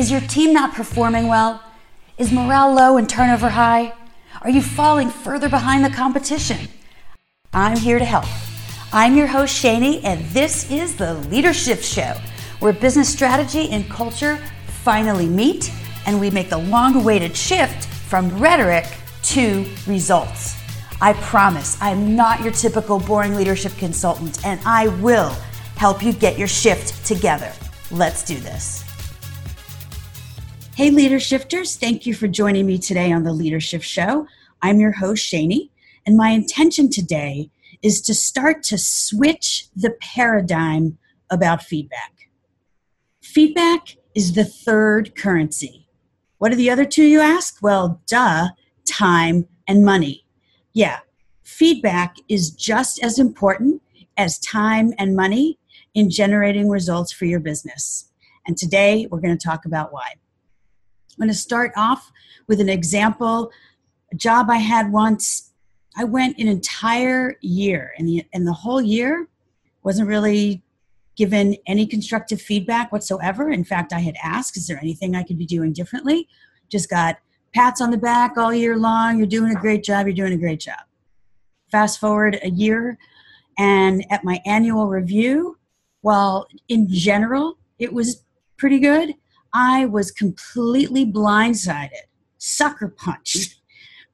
Is your team not performing well? Is morale low and turnover high? Are you falling further behind the competition? I'm here to help. I'm your host, Shani, and this is the LeaderShift Show, where business strategy and culture finally meet and we make the long awaited shift from rhetoric to results. I promise I'm not your typical boring leadership consultant, and I will help you get your shift together. Let's do this. Hey, Leader Shifters, thank you for joining me today on the LeaderShift Show. I'm your host, Shani, and my intention today is to start to switch the paradigm about feedback. Feedback is the third currency. What are the other two, you ask? Well, duh, time and money. Yeah, feedback is just as important as time and money in generating results for your business. And today we're going to talk about why. I'm going to start off with an example a job I had once, I went an entire year, and the, and the whole year wasn't really given any constructive feedback whatsoever. In fact, I had asked, Is there anything I could be doing differently? Just got pats on the back all year long. You're doing a great job. You're doing a great job. Fast forward a year, and at my annual review, while in general it was pretty good, I was completely blindsided, sucker punched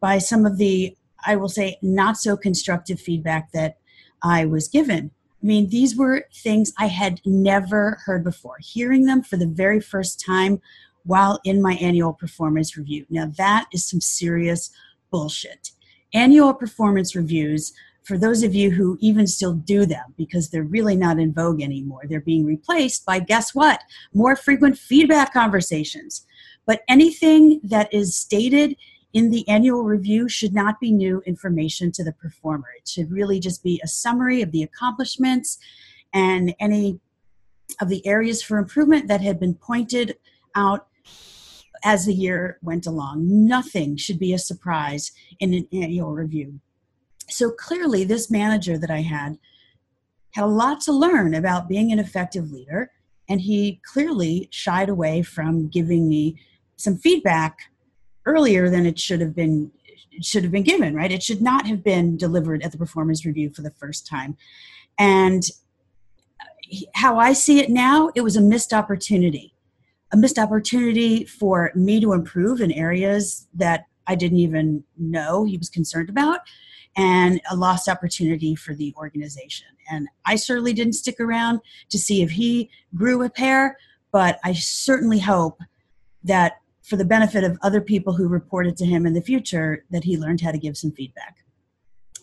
by some of the, I will say, not so constructive feedback that I was given. I mean, these were things I had never heard before. Hearing them for the very first time while in my annual performance review. Now, that is some serious bullshit. Annual performance reviews, for those of you who even still do them, because they're really not in vogue anymore, they're being replaced by guess what? More frequent feedback conversations. But anything that is stated in the annual review should not be new information to the performer. It should really just be a summary of the accomplishments and any of the areas for improvement that had been pointed out as the year went along. Nothing should be a surprise in an annual review. So clearly, this manager that I had had a lot to learn about being an effective leader, and he clearly shied away from giving me some feedback earlier than it should have been should have been given right? It should not have been delivered at the performance review for the first time. And how i see it now it was a missed opportunity a missed opportunity for me to improve in areas that i didn't even know he was concerned about and a lost opportunity for the organization and i certainly didn't stick around to see if he grew a pair but i certainly hope that for the benefit of other people who reported to him in the future that he learned how to give some feedback.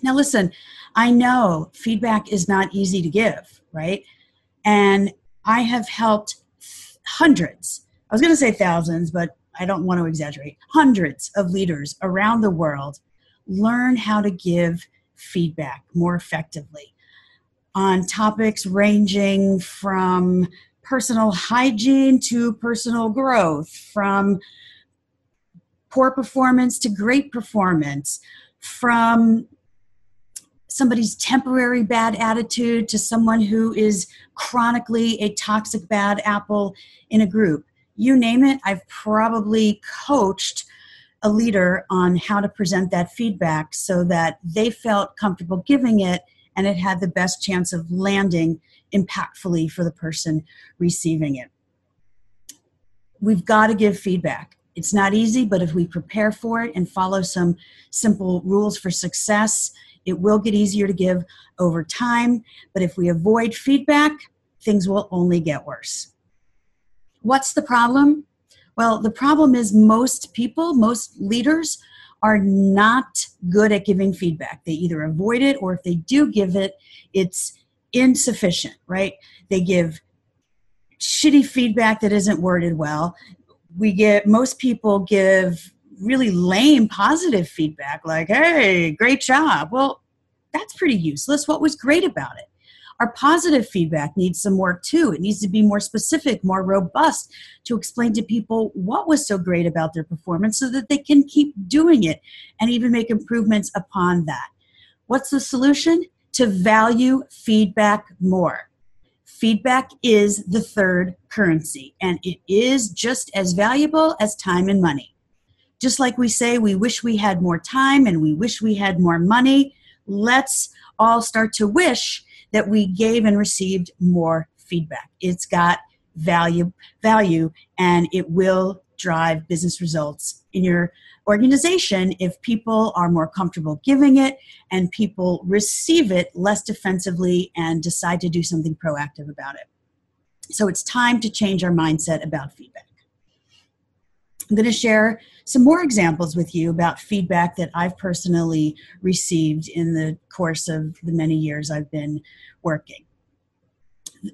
Now, listen, I know feedback is not easy to give, right? And I have helped hundreds, I was going to say thousands, but I don't want to exaggerate, hundreds of leaders around the world learn how to give feedback more effectively on topics ranging from personal hygiene to personal growth, from poor performance to great performance, from somebody's temporary bad attitude to someone who is chronically a toxic bad apple in a group. You name it, I've probably coached a leader on how to present that feedback so that they felt comfortable giving it and it had the best chance of landing impactfully for the person receiving it. We've got to give feedback. It's not easy, but if we prepare for it and follow some simple rules for success, it will get easier to give over time. But if we avoid feedback, things will only get worse. What's the problem? Well, the problem is most people, most leaders, are not good at giving feedback. They either avoid it or if they do give it, it's insufficient, right? They give shitty feedback that isn't worded well. We get most people give really lame positive feedback like, hey, great job. Well, that's pretty useless. What was great about it? Our positive feedback needs some work too. It needs to be more specific, more robust to explain to people what was so great about their performance so that they can keep doing it and even make improvements upon that. What's the solution? to value feedback more. feedback is the third currency, and it is just as valuable as time and money. Just like we say we wish we had more time and we wish we had more money, let's all start to wish that we gave and received more feedback. It's got value value and it will drive business results in your organization if people are more comfortable giving it and people receive it less defensively and decide to do something proactive about it. So it's time to change our mindset about feedback. I'm going to share some more examples with you about feedback that I've personally received in the course of the many years I've been working.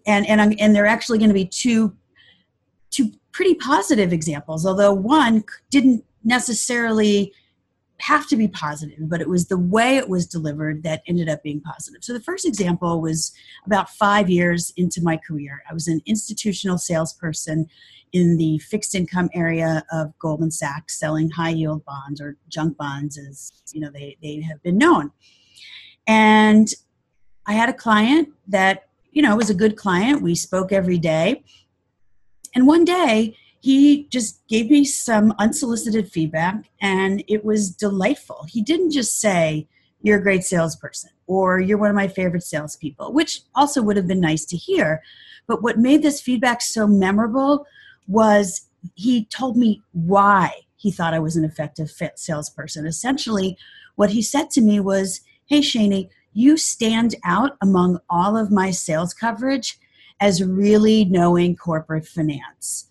And and I'm, and they're actually going to be two two pretty positive examples, although one didn't necessarily have to be positive, but it was the way it was delivered that ended up being positive. So the first example was about five years into my career. I was an institutional salesperson in the fixed income area of Goldman Sachs, selling high yield bonds or junk bonds, as you know they, they have been known. And I had a client that you know was a good client. We spoke every day, and one day he just gave me some unsolicited feedback and it was delightful. He didn't just say, You're a great salesperson or you're one of my favorite salespeople, which also would have been nice to hear. But what made this feedback so memorable was he told me why he thought I was an effective salesperson. Essentially, what he said to me was, Hey, Shani, you stand out among all of my sales coverage as really knowing corporate finance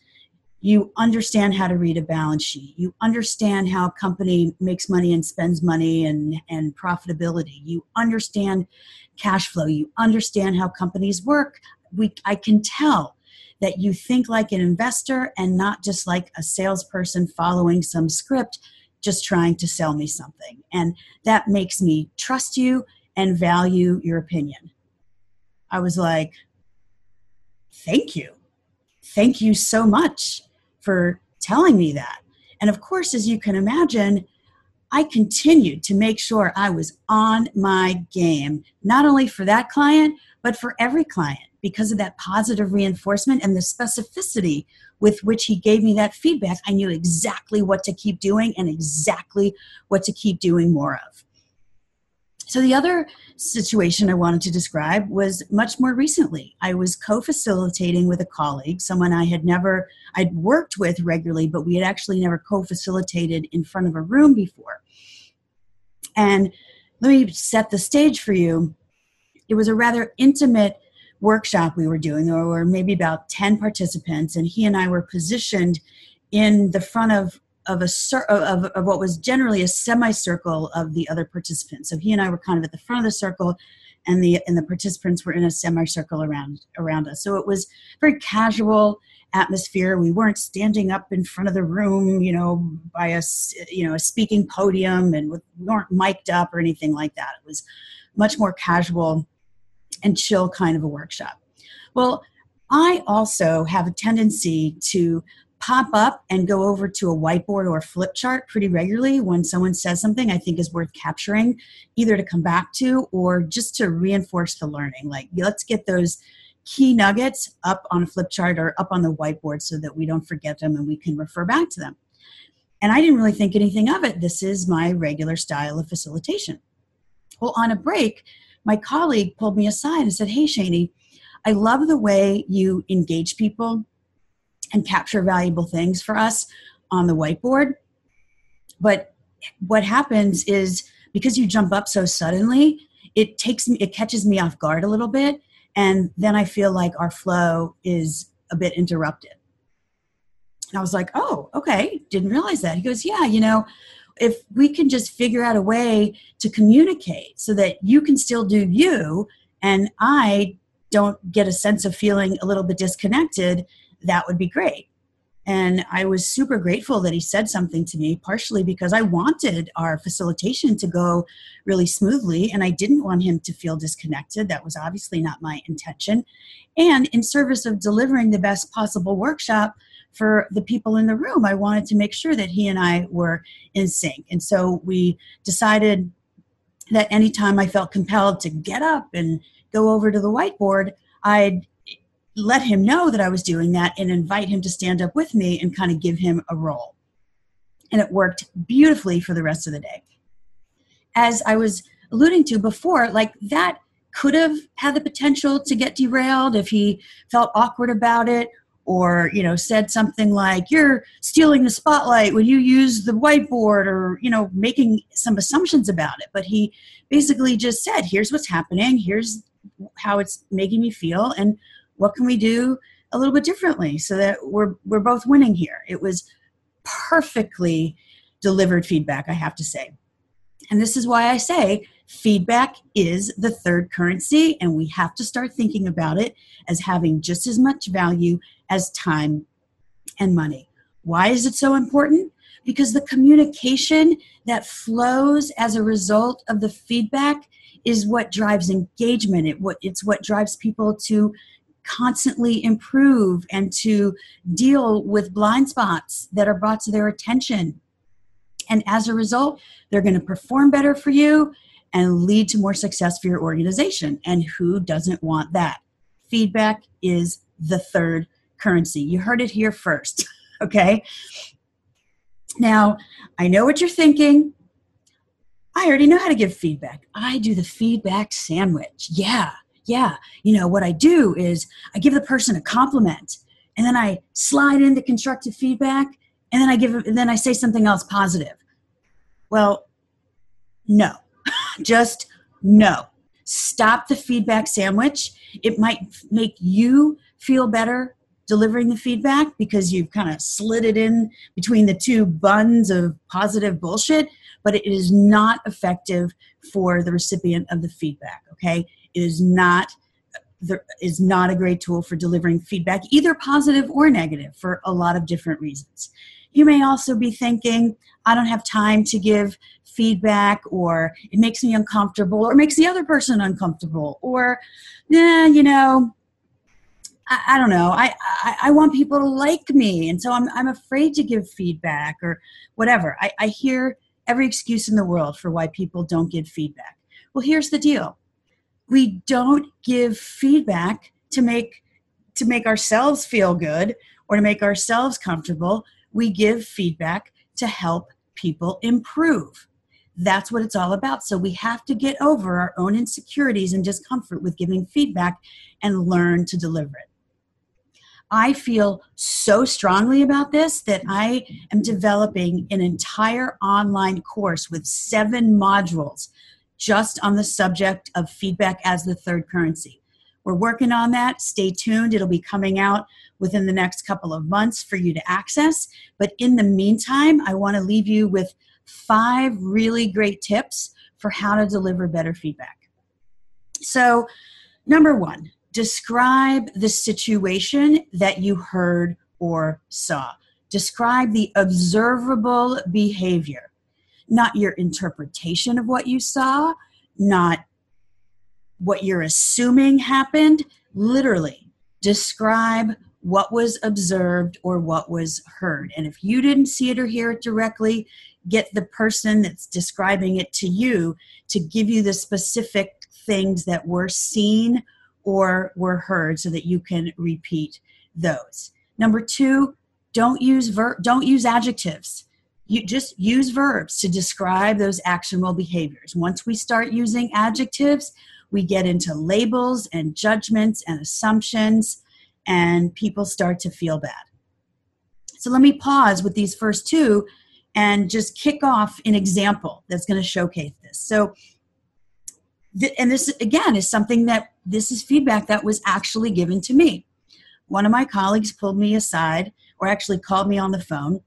you understand how to read a balance sheet. You understand how a company makes money and spends money and, and profitability. You understand cash flow. You understand how companies work. We, i can tell that you think like an investor and not just like a salesperson following some script just trying to sell me something. And that makes me trust you and value your opinion. I was like thank you. Thank you so much for telling me that. And of course, as you can imagine, I continued to make sure I was on my game, not only for that client, but for every client because of that positive reinforcement and the specificity with which he gave me that feedback. I knew exactly what to keep doing and exactly what to keep doing more of. So, the other situation I wanted to describe was much more recently. I was co facilitating with a colleague, someone I had never, I'd worked with regularly, but we had actually never co facilitated in front of a room before. And let me set the stage for you. It was a rather intimate workshop we were doing. There were maybe about 10 participants, and he and I were positioned in the front of of a of, of what was generally a semicircle of the other participants. So he and I were kind of at the front of the circle, and the and the participants were in a semicircle around around us. So it was very casual atmosphere. We weren't standing up in front of the room, you know, by a you know a speaking podium, and we weren't mic'd up or anything like that. It was much more casual and chill kind of a workshop. Well, I also have a tendency to pop up and go over to a whiteboard or a flip chart pretty regularly when someone says something I think is worth capturing, either to come back to or just to reinforce the learning. Like, let's get those key nuggets up on a flip chart or up on the whiteboard so that we don't forget them and we can refer back to them. And I didn't really think anything of it. This is my regular style of facilitation. Well, on a break, my colleague pulled me aside and said, Hey, Shani, I love the way you engage people and capture valuable things for us on the whiteboard. But what happens is because you jump up so suddenly, it takes me, it catches me off guard a little bit. And then I feel like our flow is a bit interrupted. And I was like, oh, okay, didn't realize that. He goes, yeah, you know, if we can just figure out a way to communicate so that you can still do you and I don't get a sense of feeling a little bit disconnected, that would be great. And I was super grateful that he said something to me, partially because I wanted our facilitation to go really smoothly and I didn't want him to feel disconnected. That was obviously not my intention. And in service of delivering the best possible workshop for the people in the room, I wanted to make sure that he and I were in sync. And so we decided that anytime I felt compelled to get up and go over to the whiteboard, I'd let him know that I was doing that and invite him to stand up with me and kind of give him a role. And it worked beautifully for the rest of the day. As I was alluding to before, like that could have had the potential to get derailed if he felt awkward about it or you know said something like you're stealing the spotlight when you use the whiteboard or you know making some assumptions about it but he basically just said here's what's happening here's how it's making me feel and what can we do a little bit differently so that we're we're both winning here? It was perfectly delivered feedback i have to say. And this is why i say feedback is the third currency and we have to start thinking about it as having just as much value as time and money. Why is it so important? Because the communication that flows as a result of the feedback is what drives engagement. It what it's what drives people to constantly improve and to deal with blind spots that are brought to their attention. And as a result, they're going to perform better for you and lead to more success for your organization. And who doesn't want that? Feedback is the third currency. You heard it here first, okay? Now, I know what you're thinking. I already know how to give feedback. I do the feedback sandwich. Yeah, yeah, you know, what I do is I give the person a compliment and then I slide into constructive feedback and then I give and then I say something else positive. Well, no. Just no. Stop the feedback sandwich. It might make you feel better delivering the feedback because you've kind of slid it in between the two buns of positive bullshit, but it is not effective for the recipient of the feedback, okay? Is not there is not a great tool for delivering feedback, either positive or negative, for a lot of different reasons. You may also be thinking, I don't have time to give feedback, or it makes me uncomfortable, or makes the other person uncomfortable, or, nah, you know, I, I don't know. I, I, I, want people to like me, and so I'm, I'm afraid to give feedback, or whatever. I, I hear every excuse in the world for why people don't give feedback. Well, here's the deal we don't give feedback to make to make ourselves feel good or to make ourselves comfortable. We give feedback to help people improve. That's what it's all about. So we have to get over our own insecurities and discomfort with giving feedback and learn to deliver it. I feel so strongly about this that I am developing an entire online course with seven modules just on the subject of feedback as the third currency. We're working on that. Stay tuned. It'll be coming out within the next couple of months for you to access. But in the meantime, I want to leave you with five really great tips for how to deliver better feedback. So, number one, describe the situation that you heard or saw. Describe the observable behavior not your interpretation of what you saw, not what you're assuming happened. Literally, describe what was observed or what was heard. And if you didn't see it or hear it directly, get the person that's describing it to you to give you the specific things that were seen or were heard so that you can repeat those. Number 2, don't use ver- don't use adjectives you just use verbs to describe those actionable behaviors. Once we start using adjectives, we get into labels and judgments and assumptions, and people start to feel bad. So let me pause with these first two and just kick off an example that's going to showcase this. So, and this again is something that this is feedback that was actually given to me. One of my colleagues pulled me aside, or actually called me on the phone,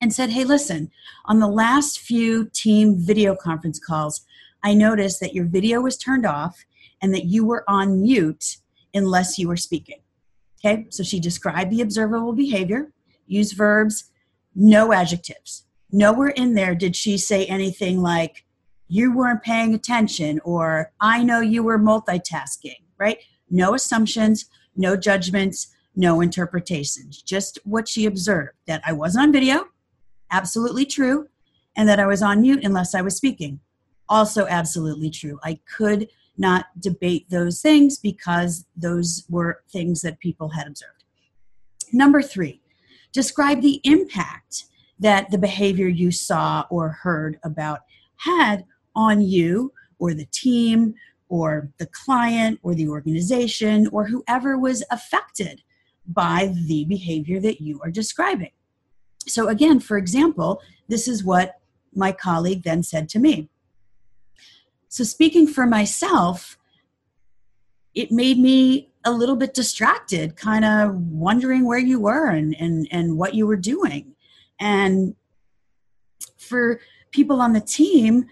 and said, Hey, listen, on the last few team video conference calls, I noticed that your video was turned off and that you were on mute unless you were speaking. Okay, so she described the observable behavior, use verbs, no adjectives. Nowhere in there did she say anything like, you weren't paying attention or I know you were multitasking, right? No assumptions, no judgments, no interpretations, just what she observed that I wasn't on video, absolutely true, and that I was on mute unless I was speaking. Also, absolutely true. I could not debate those things because those were things that people had observed. Number three, describe the impact that the behavior you saw or heard about had on you or the team or the client or the organization or whoever was affected by the behavior that you are describing. So, again, for example, this is what my colleague then said to me. So, speaking for myself, it made me a little bit distracted, kind of wondering where you were and, and, and what you were doing. And for people on the team,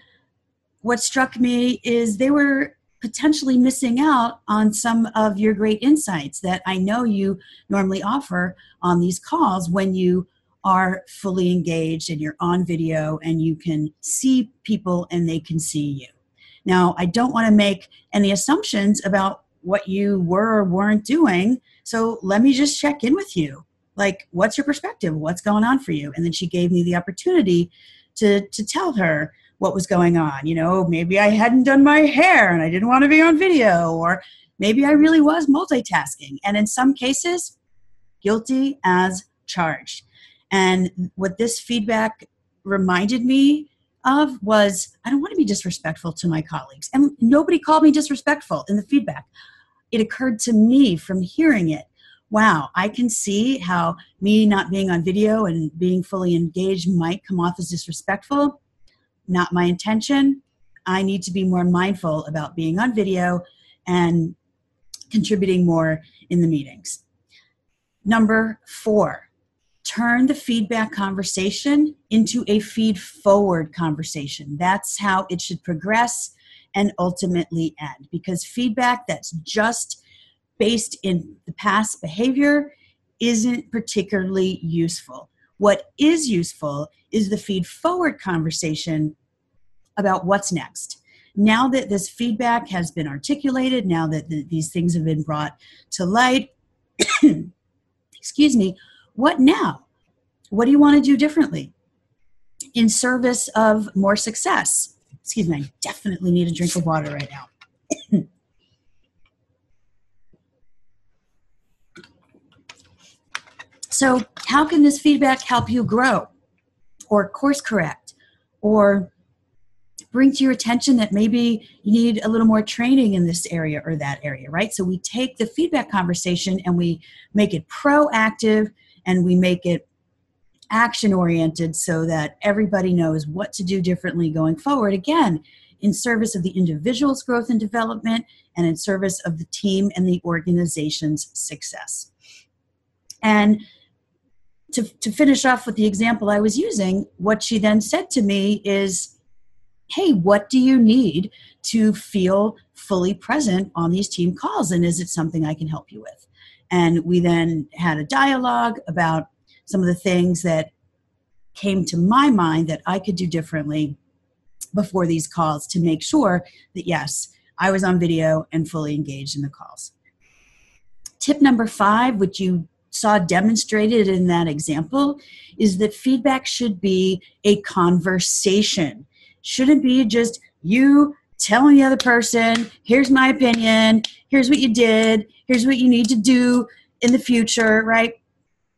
what struck me is they were potentially missing out on some of your great insights that I know you normally offer on these calls when you are fully engaged and you're on video and you can see people and they can see you. Now, I don't want to make any assumptions about what you were or weren't doing, so let me just check in with you. Like, what's your perspective? What's going on for you? And then she gave me the opportunity to, to tell her what was going on. You know, maybe I hadn't done my hair and I didn't want to be on video, or maybe I really was multitasking. And in some cases, guilty as charged. And what this feedback reminded me of was I don't want to be disrespectful to my colleagues. And nobody called me disrespectful in the feedback. It occurred to me from hearing it wow, I can see how me not being on video and being fully engaged might come off as disrespectful not my intention. I need to be more mindful about being on video and contributing more in the meetings. Number four, turn the feedback conversation into a feed forward conversation. That's how it should progress and ultimately end because feedback that's just based in the past behavior isn't particularly useful. What is useful is the feed forward conversation about what's next. Now that this feedback has been articulated, now that the, these things have been brought to light, excuse me, what now? What do you want to do differently in service of more success? Excuse me, I definitely need a drink of water right now. So, how can this feedback help you grow or course correct or bring to your attention that maybe you need a little more training in this area or that area, right? So we take the feedback conversation and we make it proactive and we make it action oriented so that everybody knows what to do differently going forward. Again, in service of the individual's growth and development and in service of the team and the organization's success. And to, to finish off with the example I was using, what she then said to me is, Hey, what do you need to feel fully present on these team calls? And is it something I can help you with? And we then had a dialogue about some of the things that came to my mind that I could do differently before these calls to make sure that, yes, I was on video and fully engaged in the calls. Tip number five, which you saw demonstrated in that example is that feedback should be a conversation. Shouldn't be just you telling the other person, here's my opinion, here's what you did, here's what you need to do in the future, right?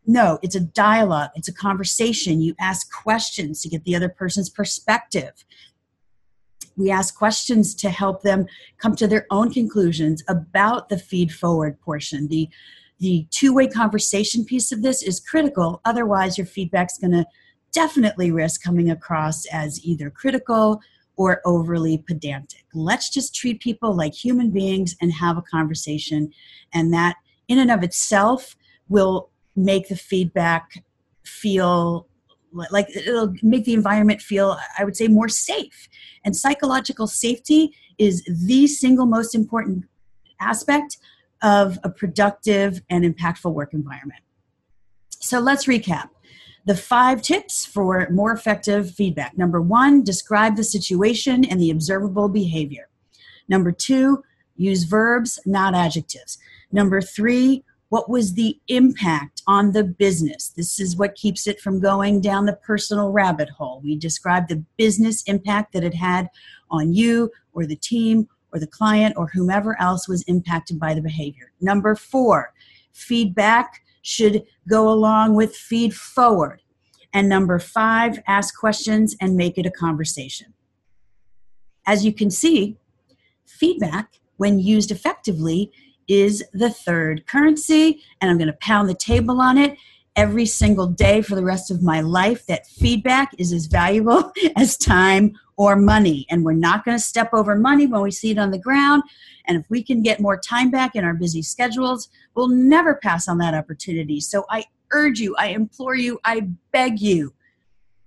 No, it's a dialogue, it's a conversation. You ask questions to get the other person's perspective. We ask questions to help them come to their own conclusions about the feed forward portion, the the two-way conversation piece of this is critical otherwise your feedback's going to definitely risk coming across as either critical or overly pedantic let's just treat people like human beings and have a conversation and that in and of itself will make the feedback feel like it'll make the environment feel i would say more safe and psychological safety is the single most important aspect of a productive and impactful work environment. So let's recap. The five tips for more effective feedback. Number one, describe the situation and the observable behavior. Number two, use verbs, not adjectives. Number three, what was the impact on the business? This is what keeps it from going down the personal rabbit hole. We describe the business impact that it had on you or the team or the client or whomever else was impacted by the behavior. Number four, feedback should go along with feed forward. And number five, ask questions and make it a conversation. As you can see, feedback, when used effectively, is the third currency, and I'm going to pound the table on it every single day for the rest of my life that feedback is as valuable as time or money. And we're not going to step over money when we see it on the ground. And if we can get more time back in our busy schedules, we'll never pass on that opportunity. So I urge you, I implore you, I beg you,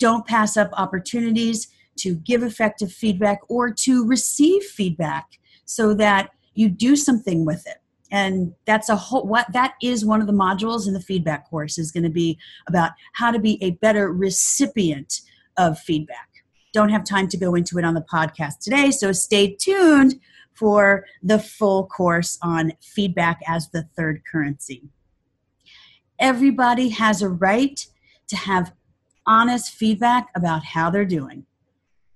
don't pass up opportunities to give effective feedback or to receive feedback so that you do something with it and that's a whole what that is one of the modules in the feedback course is going to be about how to be a better recipient of feedback don't have time to go into it on the podcast today. So stay tuned for the full course on feedback as the third currency. Everybody has a right to have honest feedback about how they're doing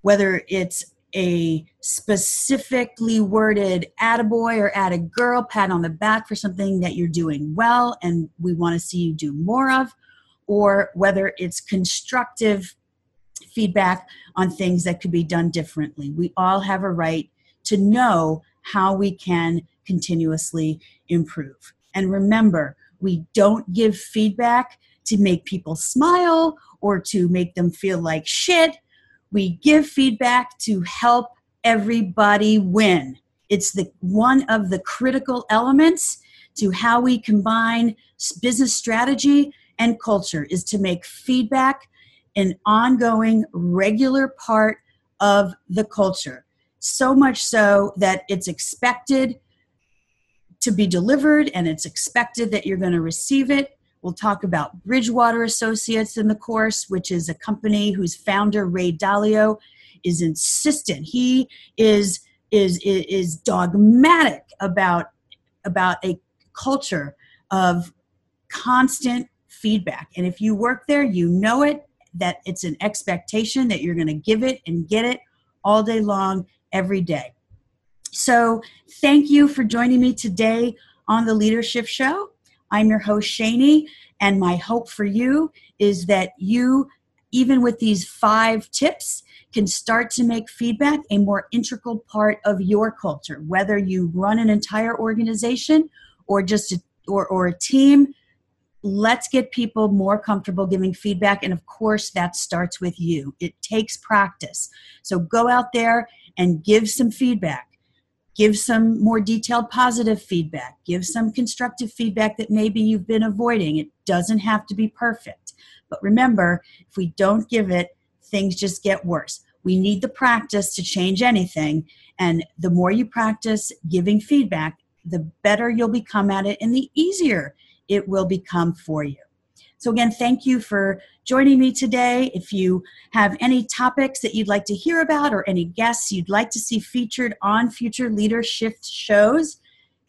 whether it's a specifically worded attaboy or add a girl pat on the back for something that you're doing well and we want to see you do more of, or whether it's constructive feedback on things that could be done differently. We all have a right to know how we can continuously improve. And remember, we don't give feedback to make people smile or to make them feel like shit we give feedback to help everybody win. It's the one of the critical elements to how we combine business strategy and culture is to make feedback an ongoing regular part of the culture. So much so that it's expected to be delivered and it's expected that you're going to receive it We'll talk about Bridgewater Associates in the course, which is a company whose founder, Ray Dalio, is insistent. He is is is dogmatic about about a culture of constant feedback. And if you work there, you know it that it's an expectation that you're going to give it and get it all day long every day. So, thank you for joining me today on the LeaderShift Show. I'm your host, Shani, and my hope for you is that you, even with these five tips, can start to make feedback a more integral part of your culture, whether you run an entire organization or just a, or, or a team. Let's get people more comfortable giving feedback. And of course, that starts with you. It takes practice. So go out there and give some feedback give some more detailed positive feedback give some constructive feedback that maybe you've been avoiding it doesn't have to be perfect but remember if we don't give it things just get worse we need the practice to change anything and the more you practice giving feedback the better you'll become at it and the easier it will become for you so, again, thank you for joining me today. If you have any topics that you'd like to hear about or any guests you'd like to see featured on future leadership shows,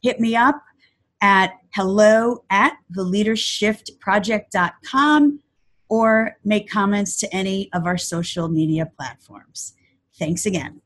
hit me up at hello at theleadershiftproject.com or make comments to any of our social media platforms. Thanks again.